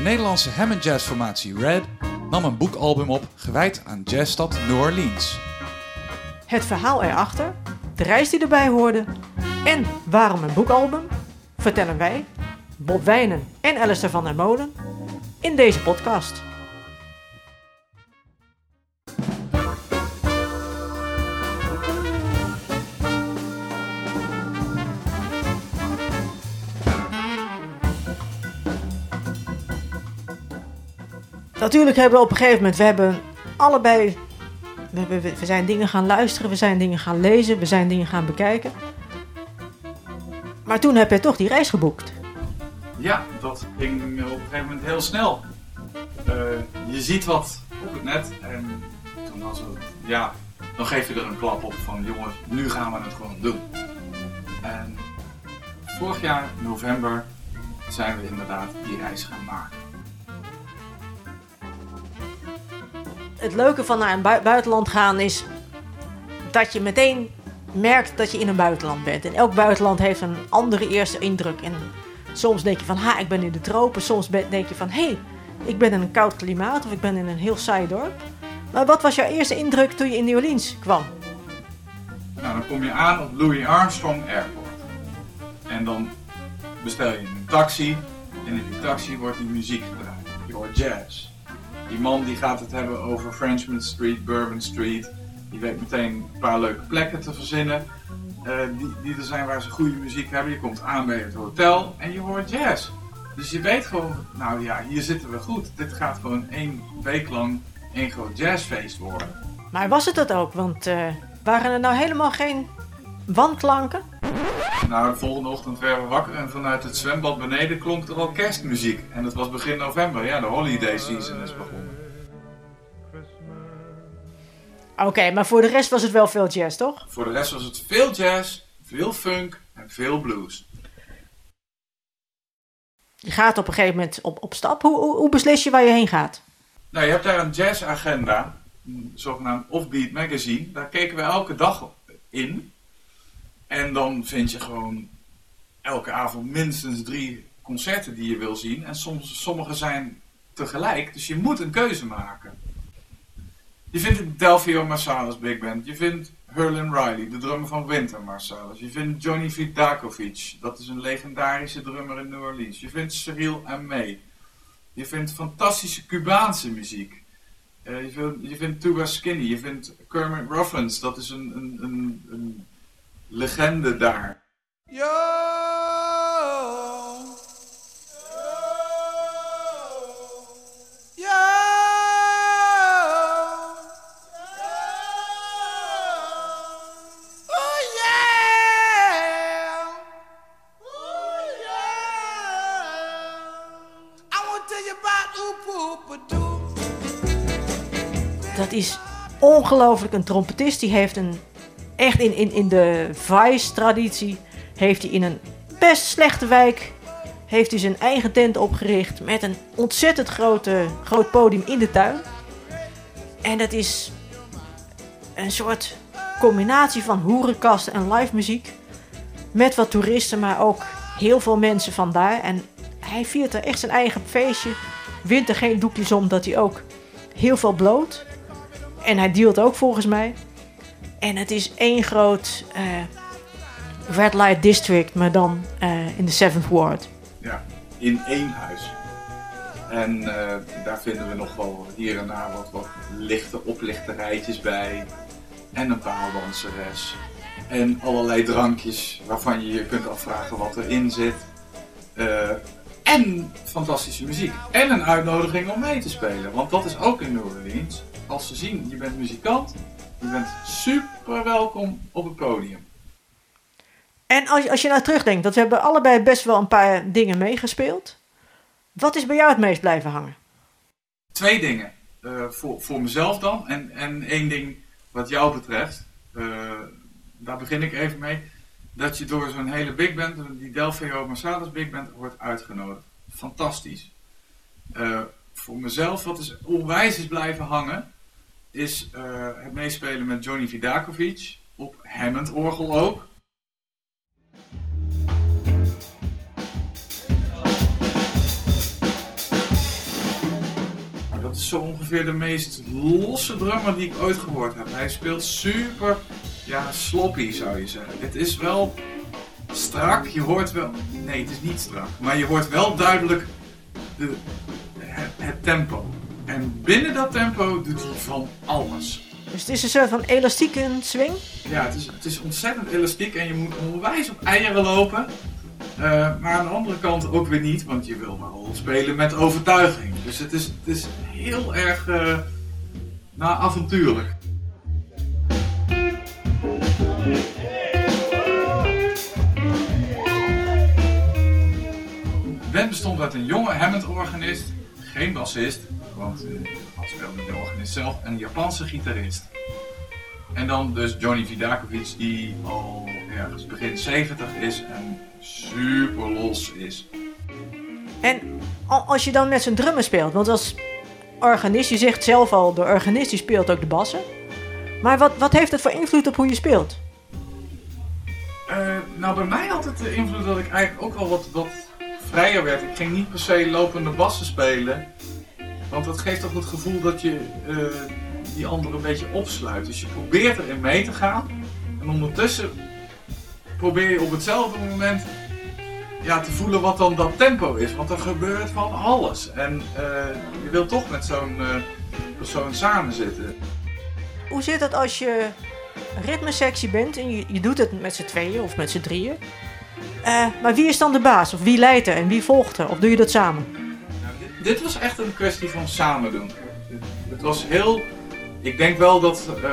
De Nederlandse Hammond Jazz formatie Red nam een boekalbum op gewijd aan jazzstad New Orleans. Het verhaal erachter, de reis die erbij hoorde en waarom een boekalbum vertellen wij, Bob Wijnen en Alistair van der Molen, in deze podcast. Natuurlijk hebben we op een gegeven moment, we hebben allebei, we, hebben- we zijn dingen gaan luisteren, we zijn dingen gaan lezen, we zijn dingen gaan bekijken. Maar toen heb je toch die reis geboekt. Ja, dat ging op een gegeven moment heel snel. Eh, je ziet wat op het net en toen was het, ja, dan geef je er een klap op van jongens, nu gaan we het gewoon doen. En vorig jaar, november, zijn we inderdaad die reis gaan maken. Het leuke van naar een bui- buitenland gaan is dat je meteen merkt dat je in een buitenland bent. En elk buitenland heeft een andere eerste indruk. En soms denk je van, ha, ik ben in de tropen. Soms denk je van, hé, hey, ik ben in een koud klimaat of ik ben in een heel saai dorp. Maar wat was jouw eerste indruk toen je in New Orleans kwam? Nou, dan kom je aan op Louis Armstrong Airport. En dan bestel je een taxi. En in die taxi wordt die muziek gedraaid. Je hoort jazz. Die man die gaat het hebben over Frenchman Street, Bourbon Street. Die weet meteen een paar leuke plekken te verzinnen. eh, die, die er zijn waar ze goede muziek hebben. Je komt aan bij het hotel en je hoort jazz. Dus je weet gewoon, nou ja, hier zitten we goed. Dit gaat gewoon één week lang één groot jazzfeest worden. Maar was het dat ook? Want eh, waren er nou helemaal geen wanklanken? Nou, de volgende ochtend werden we wakker en vanuit het zwembad beneden klonk er al kerstmuziek. En het was begin november, ja, de holiday season is begonnen. Oké, maar voor de rest was het wel veel jazz, toch? Voor de rest was het veel jazz, veel funk en veel blues. Je gaat op een gegeven moment op, op stap. Hoe, hoe, hoe beslis je waar je heen gaat? Nou, je hebt daar een jazzagenda, een zogenaamd Offbeat Magazine. Daar keken we elke dag in. En dan vind je gewoon elke avond minstens drie concerten die je wil zien. En soms, sommige zijn tegelijk, dus je moet een keuze maken. Je vindt de Delphio Marsalis Big Band. Je vindt Hurlin Riley, de drummer van Winter Marsalis. Je vindt Johnny Vidakovic, dat is een legendarische drummer in New Orleans. Je vindt Cyril May. Je vindt fantastische Cubaanse muziek. Eh, je, vindt, je vindt Tuba Skinny. Je vindt Kermit Ruffins, dat is een, een, een, een legende daar. Yo. Ongelooflijk een trompetist. Die heeft een. Echt in, in, in de Vice-traditie. Heeft hij in een best slechte wijk. Heeft hij zijn eigen tent opgericht. Met een ontzettend grote, groot podium in de tuin. En dat is. Een soort combinatie van hoerenkasten en live muziek. Met wat toeristen, maar ook heel veel mensen vandaar. En hij viert er echt zijn eigen feestje. Wint er geen doekjes om dat hij ook heel veel bloot. En hij dealt ook volgens mij. En het is één groot eh, Red Light District, maar dan eh, in de 7th Ward. Ja, in één huis. En eh, daar vinden we nog wel hier en daar wat, wat lichte oplichterrijtjes bij. En een paaldanseres. En allerlei drankjes waarvan je je kunt afvragen wat erin zit. En fantastische muziek. En een uitnodiging om mee te spelen. Want dat is ook in New Orleans. Als ze zien, je bent muzikant. Je bent super welkom op het podium. En als, je- als je nou terugdenkt, dat we hebben allebei best wel een paar dingen meegespeeld. Wat is bij jou het meest blijven hangen? Twee dingen. Eh, voor, voor mezelf dan. En, en één ding wat jou betreft. Eh, daar begin ik even mee. Dat je door zo'n hele big band, die Delphio Marsalis big band, wordt uitgenodigd. Fantastisch. Eh, voor mezelf, wat is onwijs is blijven hangen, is eh, het meespelen met Johnny Vidakovic. Op Hammond orgel ook. dat is zo ongeveer de meest losse drummer die ik ooit gehoord heb. Hij speelt super, ja, sloppy zou je zeggen. Het is wel strak, je hoort wel... Nee, het is niet strak. Maar je hoort wel duidelijk de, het tempo. En binnen dat tempo doet hij van alles. Dus het is een soort van elastieke swing. Ja, het is, het is ontzettend elastiek en je moet onwijs op eieren lopen. Eh, maar aan de andere kant ook weer niet, want je wil wel spelen met overtuiging. Dus het is, het is heel erg nou, avontuurlijk. De band bestond uit een jonge Hammond-organist, geen bassist, want dat speelde de organist zelf, en een Japanse gitarist. En dan dus Johnny Vidakovic, die al ergens begin 70 is en super los is. En al- als je dan met zijn drummer speelt, want als organist, je zegt zelf al, de organist die speelt ook de bassen. Maar wat, wat heeft het voor invloed op hoe je speelt? Eh, nou, bij mij had het de invloed dat ik eigenlijk ook wel wat, wat vrijer werd. Ik ging niet per se lopende bassen spelen. Want dat geeft toch het gevoel dat je eh, die andere een beetje opsluit. Dus je probeert erin mee te gaan. En ondertussen probeer je op hetzelfde moment ja, te voelen wat dan dat tempo is. Want er gebeurt van alles. En eh, je wilt toch met zo'n eh, persoon samen zitten. Hoe zit het als je ritmesectie bent en je, je doet het met z'n tweeën of met z'n drieën? Maar wie is dan de baas? Of wie leidt er en wie volgt er? Of doe je dat samen? Dit, was echt een kwestie van samen doen. Het, het was heel. Ik denk wel dat eh,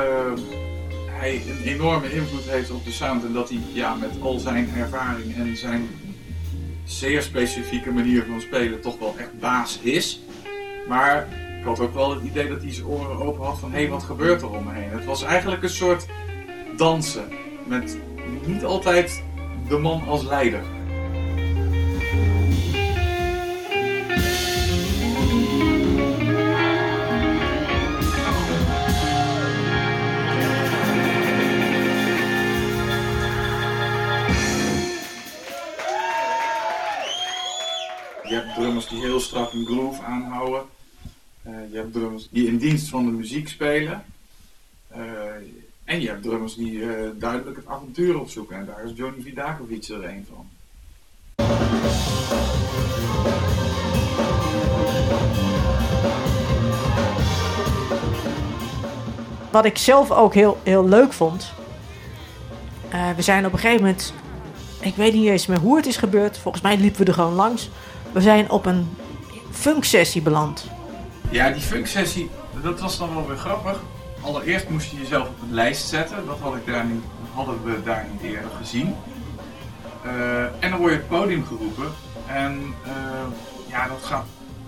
hij een enorme invloed heeft op de sound. En dat hij ja, met al zijn ervaring en zijn zeer specifieke manier van spelen toch wel echt baas is. Maar ik had ook wel het idee dat hij zijn oren open had van hé, hey, wat gebeurt er om me heen? Het was eigenlijk een soort dansen. Met niet altijd de man als leider. Heel strak een groove aanhouden. Eh, je hebt drummers die in dienst van de muziek spelen. Eh, en je hebt drummers die eh, duidelijk het avontuur opzoeken. En daar is Johnny Vidakovic er een van. Wat ik zelf ook heel, heel leuk vond. we zijn op een gegeven moment. Ik weet niet eens meer hoe het is gebeurd. Volgens mij liepen we er gewoon langs. We zijn op een funksessie beland. Ja, die funksessie, dat was dan wel weer grappig. Allereerst moest je jezelf op een lijst zetten. Dat had ik daar niet, hadden we daar niet eerder gezien. Eh, en dan word je het podium geroepen. En eh, ja, dat gaat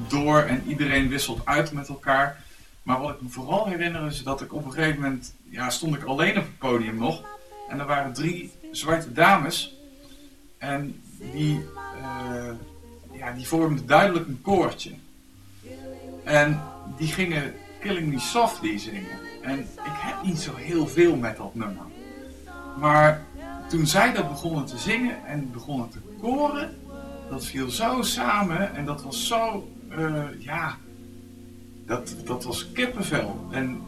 door en iedereen wisselt uit met elkaar. Maar wat ik me vooral herinner is dat ik op een gegeven moment, ja, stond ik alleen op het podium nog. En er waren drie zwarte dames. En die, eh, ja, die vormden duidelijk een koortje. En die gingen Killing Me Softly zingen. En ik heb niet zo heel veel met dat nummer. Maar toen zij dat begonnen te zingen en begonnen te koren, dat viel zo samen en dat was zo, eh, ja, dat, dat was kippenvel. En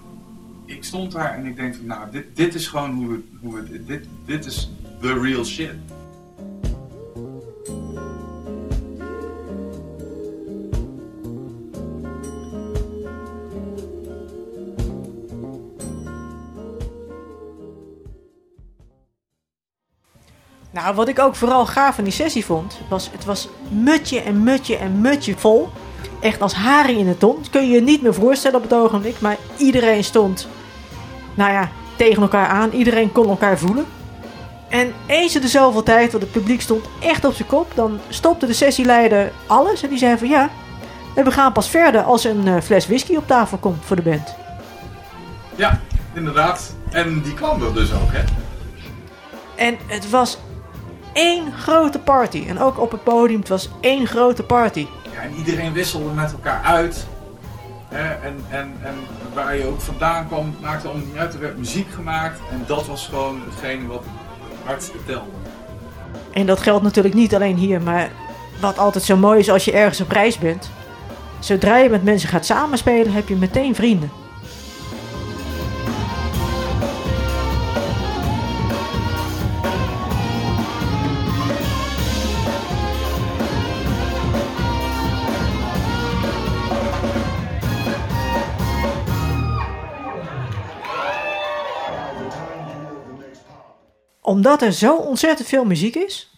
ik stond daar en ik denk van, nou, dit, dit is gewoon hoe we, hoe we dit, dit is the real shit. Nou, wat ik ook vooral gaaf van die sessie vond, was het was mutje en mutje en mutje vol. Echt als haring in de ton. Kun je je niet meer voorstellen op het ogenblik. Maar iedereen stond, nou ja, tegen elkaar aan. Iedereen kon elkaar voelen. En eens in de zoveel tijd, want het publiek stond echt op zijn kop, dan stopte de sessieleider alles. En die zei van ja, we gaan pas verder als een eh, fles whisky op tafel komt voor de band. Ja, inderdaad. En die kwam er dus ook, hè? En het was één grote party. En ook op het podium, het was één grote party. Ja, en iedereen wisselde met elkaar uit. Hè, en, en, en waar je ook vandaan kwam, maakte allemaal niet uit. Er werd muziek gemaakt. En dat was gewoon hetgene wat het hardste telde. En dat geldt natuurlijk niet alleen hier, maar wat altijd zo mooi is als je ergens op reis bent. Zodra je met mensen gaat samenspelen, heb je meteen vrienden. Omdat er zo ontzettend veel muziek is,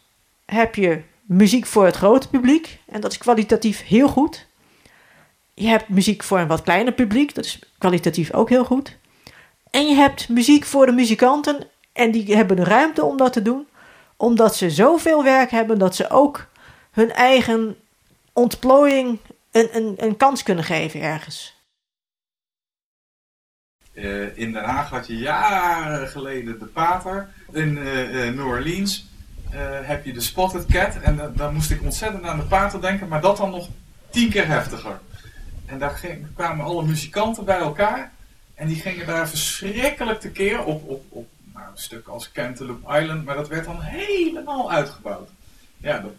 heb je muziek voor het grote publiek. En dat is kwalitatief heel goed. Je hebt muziek voor een wat kleiner publiek. Dat is kwalitatief ook heel goed. En je hebt muziek voor de muzikanten. En die hebben de ruimte om dat te doen. Omdat ze zoveel werk hebben dat ze ook hun eigen ontplooiing een, een, een kans kunnen geven ergens. Uh, in Den Haag had je jaren geleden de Pater. In uh, uh, New Orleans heb je de Spotted Cat. En dan moest ik ontzettend aan de Pater denken, maar dat dan nog tien keer heftiger. En daar ging, kwamen alle muzikanten bij elkaar. En die gingen daar verschrikkelijk tekeer op, op, op nou, een stuk als Cantaloupe Island. Maar dat werd dan helemaal uitgebouwd. Ja, dat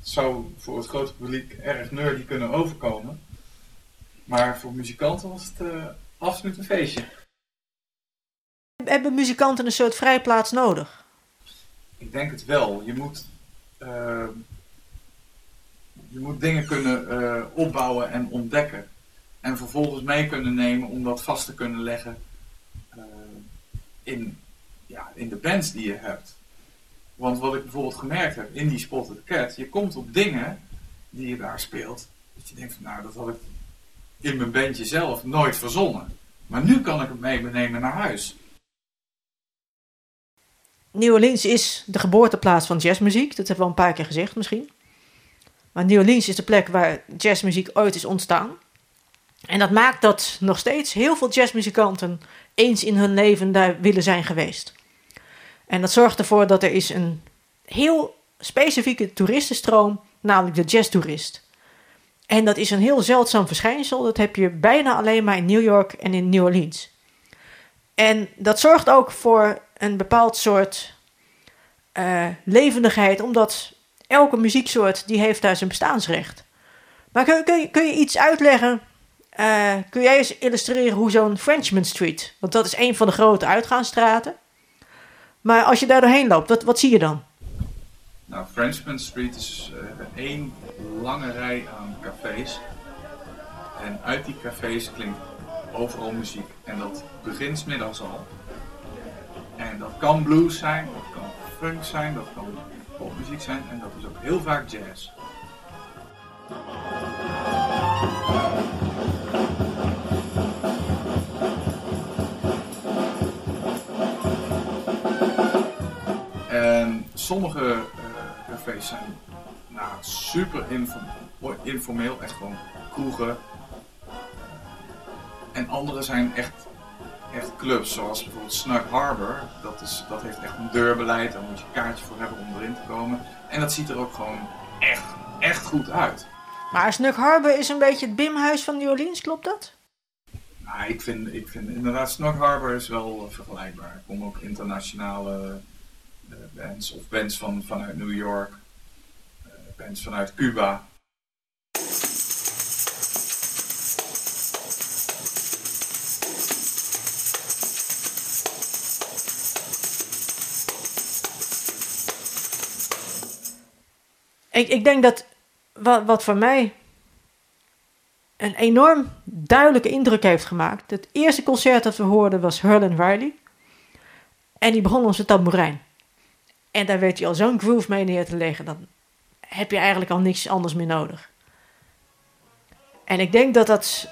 zou voor het grote publiek erg nerdy kunnen overkomen. Maar voor muzikanten was het absoluut een feestje. Hebben muzikanten een soort vrijplaats nodig? Ik denk het wel. Je moet, uh, je moet dingen kunnen uh, opbouwen en ontdekken. En vervolgens mee kunnen nemen om dat vast te kunnen leggen uh, in, ja, in de bands die je hebt. Want wat ik bijvoorbeeld gemerkt heb in die Spotted Cat, je komt op dingen die je daar speelt. Dat je denkt nou, dat had ik in mijn bandje zelf nooit verzonnen. Maar nu kan ik het meenemen naar huis. New Orleans is de geboorteplaats van jazzmuziek. Dat hebben we al een paar keer gezegd misschien. Maar New Orleans is de plek waar jazzmuziek ooit is ontstaan. En dat maakt dat nog steeds heel veel jazzmuzikanten eens in hun leven daar willen zijn geweest. En dat zorgt ervoor dat er is een heel specifieke toeristenstroom, namelijk de jazztoerist. En dat is een heel zeldzaam verschijnsel. Dat heb je bijna alleen maar in New York en in New Orleans. En dat zorgt ook voor een bepaald soort uh, levendigheid, omdat elke muzieksoort die heeft daar zijn bestaansrecht. Maar kun, kun, je, iets uitleggen? Uh, kun jij eens illustreren hoe zo'n Frenchman Street, want dat is een van de grote uitgaansstraten. Maar als je daar doorheen loopt, wat, wat zie je dan? Nou, Frenchman Street is één lange rij aan cafés. En uit die cafés klinkt overal muziek. En dat begint middags al. En dat kan blues zijn, dat kan funk zijn, dat kan popmuziek zijn en dat is ook heel vaak jazz. En sommige uh, cafés zijn nou, super informeel, echt gewoon kroegen. En andere zijn echt echt clubs, zoals bijvoorbeeld Snug Harbor. Dat, is, dat heeft echt een deurbeleid, daar moet je een kaartje voor hebben om erin te komen. En dat ziet er ook gewoon echt, echt goed uit. Maar Snug Harbor is een beetje het bimhuis van New Orleans, klopt dat? Nou, ik vind, ik vind inderdaad Snug Harbor is wel uh, vergelijkbaar. Er komen ook internationale uh, bands, of bands van, vanuit New York, uh, bands vanuit Cuba. Ik, ik denk dat wat, wat voor mij een enorm duidelijke indruk heeft gemaakt. Het eerste concert dat we hoorden was Herlin Riley. En die begon onze tamboerijn. En daar weet je al zo'n groove mee neer te leggen. Dan heb je eigenlijk al niks anders meer nodig. En ik denk dat dat...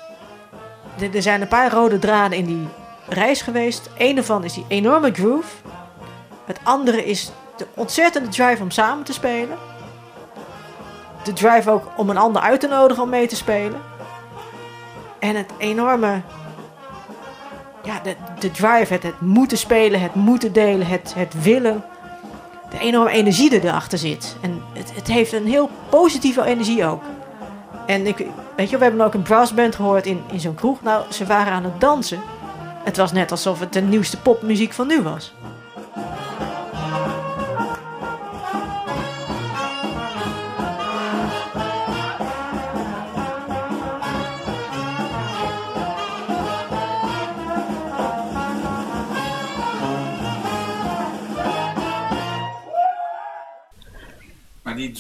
Er zijn een paar rode draden in die reis geweest. Een daarvan is die enorme groove. Het andere is de ontzettende drive om samen te spelen de drive ook om een ander uit te nodigen om mee te spelen. En het enorme. Ja, de, de drive, het, het moeten spelen, het moeten delen, het, het willen. De enorme energie die erachter zit. En het, het heeft een heel positieve energie ook. En ik, weet je, we hebben ook een brassband gehoord in, in zo'n kroeg. Nou, ze waren aan het dansen. Het was net alsof het de nieuwste popmuziek van nu was.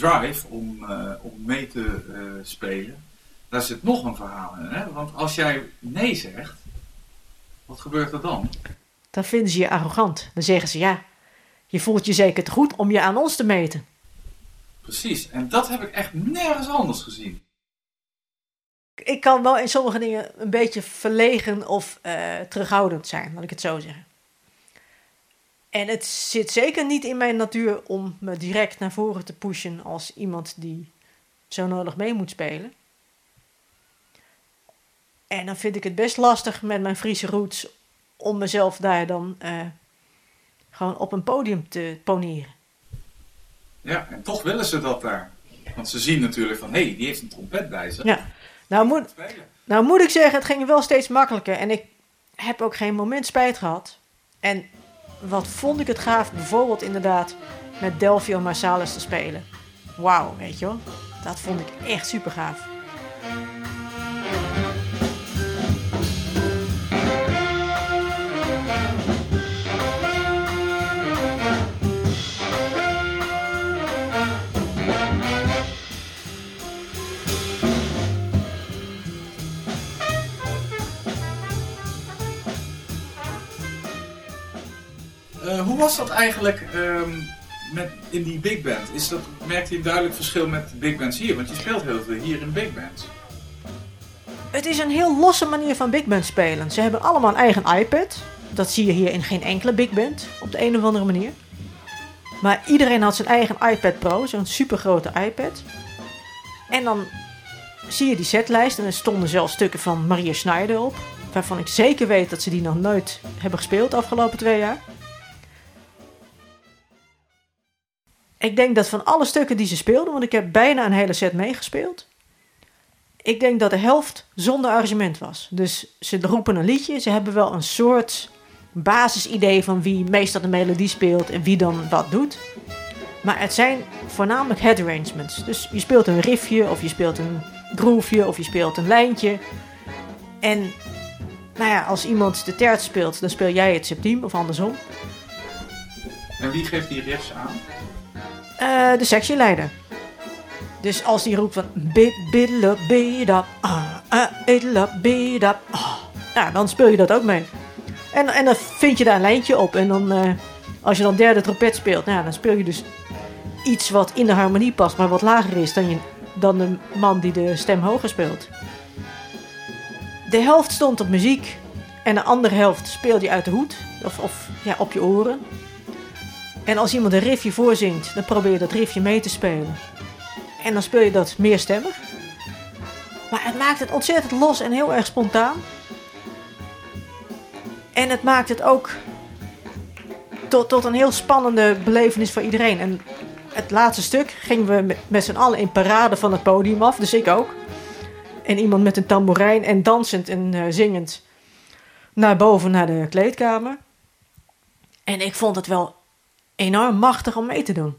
Drive om, eh, om mee te eh, spelen, daar zit nog een verhaal in. Hè? Want als jij nee zegt, wat gebeurt er dan? Dan vinden ze je arrogant. Dan zeggen ze ja, je voelt je zeker te goed om je aan ons te meten. Precies, en dat heb ik echt nergens anders gezien. Ik kan wel in sommige dingen een beetje verlegen of eh, terughoudend zijn, laat ik het zo zeggen. En het zit zeker niet in mijn natuur om me direct naar voren te pushen als iemand die zo nodig mee moet spelen. En dan vind ik het best lastig met mijn Friese roots om mezelf daar dan eh, gewoon op een podium te poneren. Ja, en toch willen ze dat daar. Want ze zien natuurlijk van, hé, hey, die heeft een trompet bij zich. Ja. Nou moet, nou moet ik zeggen, het ging wel steeds makkelijker. En ik heb ook geen moment spijt gehad. En wat vond ik het gaaf, bijvoorbeeld inderdaad met Delphio Marsalis te spelen. Wauw, weet je wel. Dat vond ik echt super gaaf. Was dat eigenlijk ehm, met, in die big band? Is dat, merkte je een duidelijk verschil met big bands hier? Want je speelt heel veel hier in big bands. Het is een heel losse manier van big band spelen. Ze hebben allemaal een eigen iPad. Dat zie je hier in geen enkele big band, op de een of andere manier. Maar iedereen had zijn eigen iPad Pro, zo'n supergrote iPad. En dan zie je die setlijst en er stonden zelfs stukken van Maria Schneider op. Waarvan ik zeker weet dat ze die nog nooit hebben gespeeld de afgelopen twee jaar. Ik denk dat van alle stukken die ze speelden, want ik heb bijna een hele set meegespeeld. Ik denk dat de helft zonder arrangement was. Dus ze roepen een liedje, ze hebben wel een soort basisidee van wie meestal de melodie speelt en wie dan wat doet. Maar het zijn voornamelijk head arrangements. Dus je speelt een riffje, of je speelt een groefje, of je speelt een lijntje. En nou ja, als iemand de terts speelt, dan speel jij het septiem of andersom. En wie geeft die riffs aan? Eh, de sectieleider. Dus als die roept van bid biddle bidap, ah, ah, idle bidap, ah, nou, dan speel je dat ook mee. En, en dan vind je daar een lijntje op. En dan, eh, als je dan derde trompet speelt, nou, dan speel je dus iets wat in de harmonie past, maar wat lager is dan, je, dan de man die de stem hoger speelt. De helft stond op muziek en de andere helft speelde je uit de hoed of, of ja, op je oren. En als iemand een riffje voorzingt, dan probeer je dat riffje mee te spelen. En dan speel je dat meerstemmig. Maar het maakt het ontzettend los en heel erg spontaan. En het maakt het ook tot, tot een heel spannende belevenis voor iedereen. En het laatste stuk gingen we met, met z'n allen in parade van het podium af, dus ik ook. En iemand met een tamboerijn en dansend en eh, zingend naar boven naar de kleedkamer. En ik vond het wel enorm machtig om mee te doen.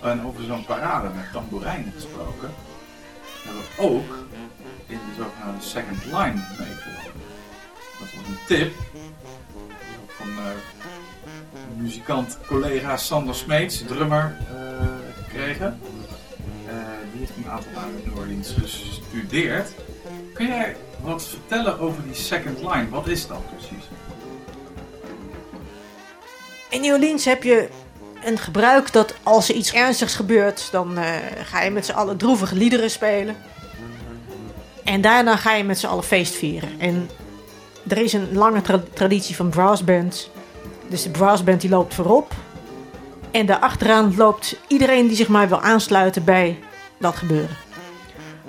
En over zo'n parade met tamboerijnen gesproken, hebben we ook in de zogenaamde second line meegenomen. Dat was een tip van eh, muzikant collega Sander Smeets, drummer, eh, gekregen. Heeft een aantal jaren in New Orleans gestudeerd. Kun jij wat vertellen over die second line? Wat is dat precies? In New Orleans heb je een gebruik dat als er iets ernstigs gebeurt, dan eh, ga je met z'n allen droevige liederen spelen. En daarna ga je met z'n allen feest vieren. En er is een lange tra- traditie van brassbands. Dus de brassband die loopt voorop. En daarachteraan loopt iedereen die zich maar wil aansluiten bij dat gebeuren.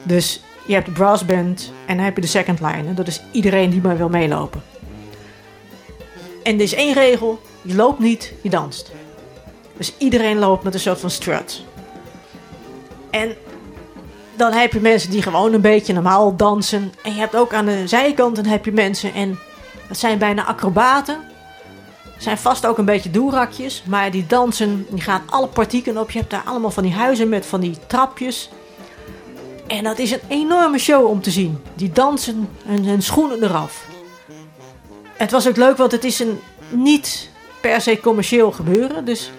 Dus je hebt de brassband en dan heb je de second line. Dat is iedereen die maar wil meelopen. En er is één regel. Je loopt niet, je danst. Dus iedereen loopt met een soort van strut. En dan heb je mensen die gewoon een beetje normaal dansen. En je hebt ook aan de zijkanten heb je mensen. En dat zijn bijna acrobaten. Zijn vast ook een beetje doerakjes. Maar die dansen, die gaan alle partieken op. Je hebt daar allemaal van die huizen met van die trapjes. En dat is een enorme show om te zien. Die dansen en hun schoenen eraf. Het was ook leuk, want het is een niet per se commercieel gebeuren. Dus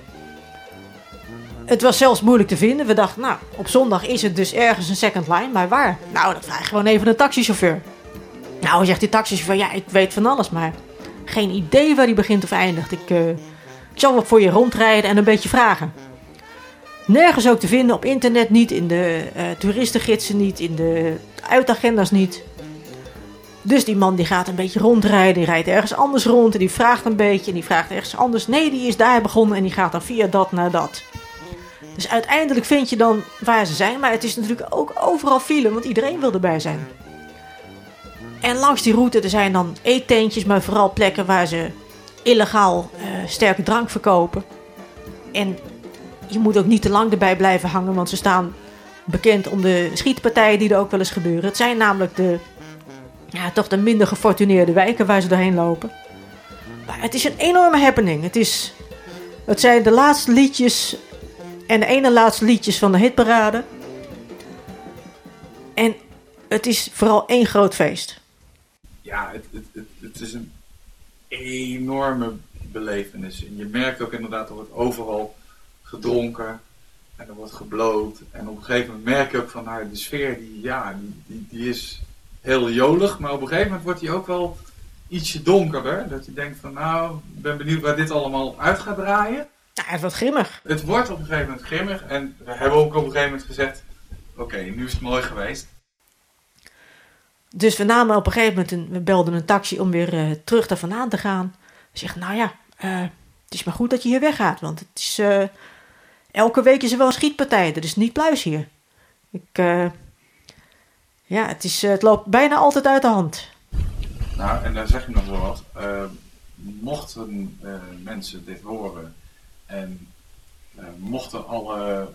het was zelfs moeilijk te vinden. We dachten, nou, op zondag is het dus ergens een second line. Maar waar? Nou, dat vraag gewoon even de taxichauffeur. Nou, zegt die taxichauffeur, ja, ik weet van alles, maar geen idee waar die begint of eindigt. Ik, ik zal wel voor je rondrijden en een beetje vragen. Nergens ook te vinden, op internet niet, in de uh, toeristengidsen niet, in de uitagendas niet. Dus die man die gaat een beetje rondrijden, die rijdt ergens anders rond en die vraagt een beetje en die vraagt ergens anders. Nee, die is daar begonnen en die gaat dan via dat naar dat. Dus uiteindelijk vind je dan waar ze zijn, maar het is natuurlijk ook overal file, want iedereen wil erbij zijn. En langs die route er zijn dan eetentjes, maar vooral plekken waar ze illegaal uh, sterke drank verkopen. En je moet ook niet te lang erbij blijven hangen, want ze staan bekend om de schietpartijen die er ook wel eens gebeuren. Het zijn namelijk de, ja, toch de minder gefortuneerde wijken waar ze doorheen lopen. Maar het is een enorme happening. Het, is, het zijn de laatste liedjes en de ene laatste liedjes van de hitparade. En het is vooral één groot feest. Ja, het, het, het, het is een enorme belevenis. En je merkt ook inderdaad, er wordt overal gedronken en er wordt gebloot. En op een gegeven moment merk je ook van nou, de sfeer, die, ja, die, die, die is heel jolig. Maar op een gegeven moment wordt die ook wel ietsje donkerder. Dat je denkt van nou, ik ben benieuwd waar dit allemaal uit gaat draaien. Ja, het wordt grimmig. Het wordt op een gegeven moment grimmig. En we hebben ook op een gegeven moment gezegd, oké, nu is het mooi geweest. Dus we namen op een gegeven moment, een, we belden een taxi om weer uh, terug daar vandaan te gaan. We zeggen, nou ja, uh, het is maar goed dat je hier weggaat. Want het is, uh, elke week is er wel een schietpartij. Dat is niet pluis hier. Ik, ja, het, is, het loopt bijna altijd uit de hand. Nou, en daar zeg je nog wel wat. mochten mensen dit horen en mochten alle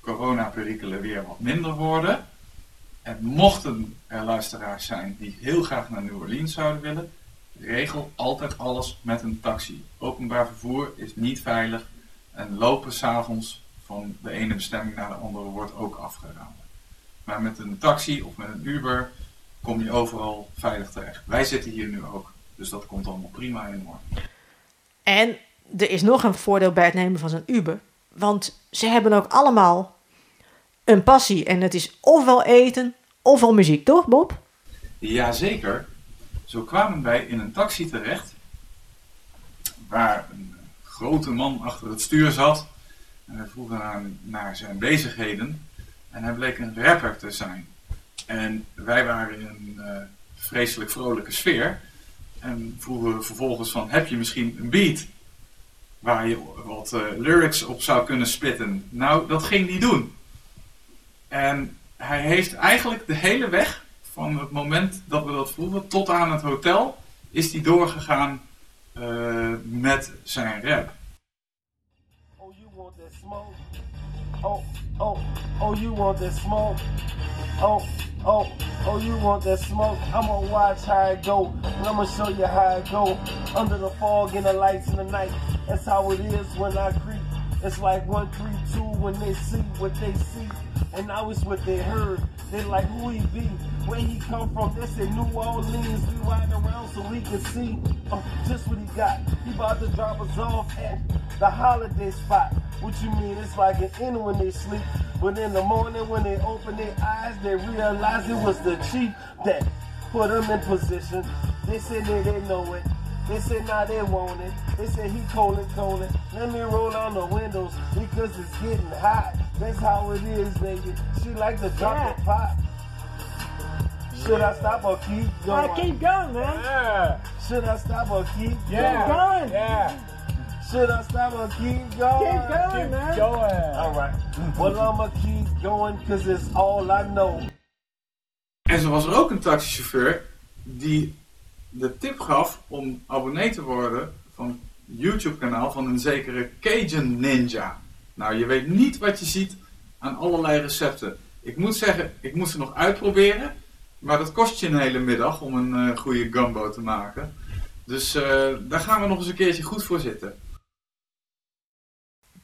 coronaperikelen weer wat minder worden en mochten er luisteraars zijn die heel graag naar New Orleans zouden willen, regel altijd alles met een taxi. Openbaar vervoer is niet veilig en lopen s'avonds van de ene bestemming naar de andere wordt ook afgeraden. Maar met een taxi of met een Uber kom je overal veilig terecht. Wij zitten hier nu ook, dus dat komt allemaal prima in orde. En er is nog een voordeel bij het nemen van zo'n Uber. Want ze hebben ook allemaal een passie. En het is ofwel eten ofwel muziek, toch Bob? Jazeker. Zo kwamen wij in een taxi terecht. Waar een grote man achter het stuur zat. En we vroegen aan naar zijn bezigheden. En hij bleek een rapper te zijn. En wij waren in een uh, vreselijk vrolijke sfeer. En vroegen vervolgens van, heb je misschien een beat? Waar je wat uh, lyrics op zou kunnen spitten. Nou, dat ging niet doen. En hij heeft eigenlijk de hele weg van het moment dat we dat vroegen tot aan het hotel is hij doorgegaan uh, met zijn rap. Oh, you want that smoke? Oh, oh, oh, you want that smoke? Oh, oh, oh, you want that smoke? I'm gonna watch how it go, and I'm show you how it go. Under the fog and the lights in the night, that's how it is when I creep. It's like one, three, two when they see what they see. And now was what they heard. They like who he be, where he come from. They say New Orleans. We riding around so we can see uh, just what he got. He about to drop us off at the holiday spot. What you mean? It's like an inn when they sleep, but in the morning when they open their eyes, they realize it was the chief that put them in position. They said they didn't know it. They said now nah, they want it. They said he cold and cold. Let me roll down the windows because it's getting hot. That's how it is, baby. She like to drop yeah. the pot. Should I stop or keep going? I keep going, man. Yeah. Should I stop or keep yeah. going? Yeah. Yeah. Should I stop or keep going? Keep going, keep man. Going. All right. well, I'ma keep going because it's all I know. En zo was er ook een taxichauffeur die de tip gaf om abonnee te worden van het YouTube kanaal van een zekere Cajun Ninja. Nou, je weet niet wat je ziet aan allerlei recepten. Ik moet zeggen, ik moest ze nog uitproberen. Maar dat kost je een hele middag om een uh, goede gumbo te maken. Dus uh, daar gaan we nog eens een keertje goed voor zitten.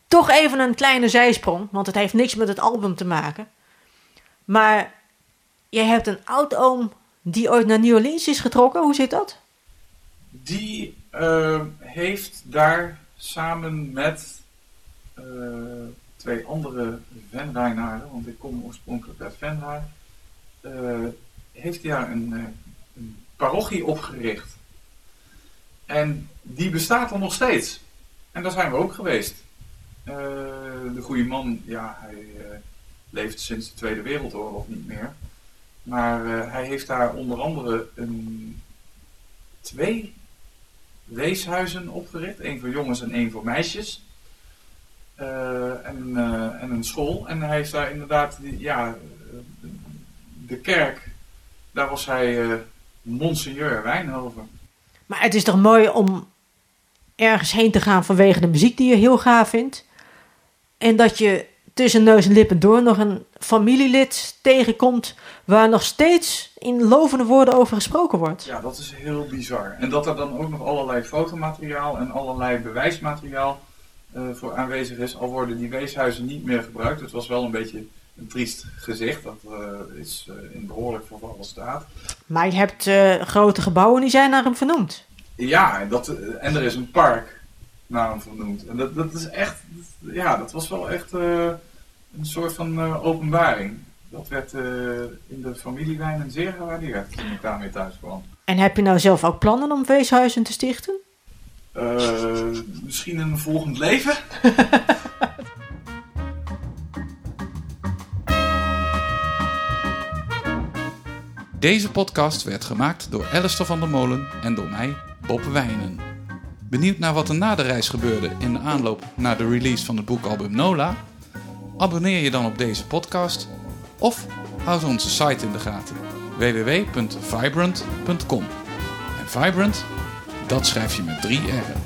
Toch even een kleine zijsprong, want het heeft niks met het album te maken. Maar jij hebt een oud-oom die ooit naar New Orleans is getrokken. Hoe zit dat? Die eh, heeft daar samen met eh, twee andere Venrainaren, want ik kom oorspronkelijk uit Venraar, eh, heeft hij daar een, eh, een parochie opgericht. En die bestaat er nog steeds. En daar zijn we ook geweest. Eh, de goede man, ja, hij eh, leeft sinds de Tweede Wereldoorlog niet meer. Maar eh, hij heeft daar onder andere een, twee weeshuizen opgericht. één voor jongens en één voor meisjes. Eh, en, eh, en een school. En hij heeft daar inderdaad, die, ja, de kerk, daar was hij eh Monseigneur Wijnhoven. Maar het is toch mooi om ergens heen te gaan vanwege de muziek die je heel gaaf vindt. En dat je tussen neus en lippen door nog een familielid tegenkomt waar nog steeds in lovende woorden over gesproken wordt. Ja, dat is heel bizar. En dat er dan ook nog allerlei fotomateriaal en allerlei bewijsmateriaal voor aanwezig is, al worden die weeshuizen niet meer gebruikt. Het was wel een beetje een triest gezicht, dat eh, is eh, in behoorlijk vervallen staat. Maar je hebt eh, grote gebouwen die zijn naar hem vernoemd. Ja, en dat, en er is een park naar hem vernoemd. En dat, dat is echt, ja, dat was wel echt eh, een soort van eh, openbaring. Dat werd eh, in de familiewijnen zeer gewaardeerd toen ik daarmee thuis kwam. En heb je nou zelf ook plannen om weeshuizen te stichten? Eh, misschien in een volgend leven? Deze podcast werd gemaakt door Alistair van der Molen en door mij, Bob Wijnen. Benieuwd naar wat er na de reis gebeurde in de aanloop naar de release van het boekalbum Nola? Abonneer je dan op deze podcast of houd onze site in de gaten www.vibrant.com. En Vibrant, dat schrijf je met drie R'en.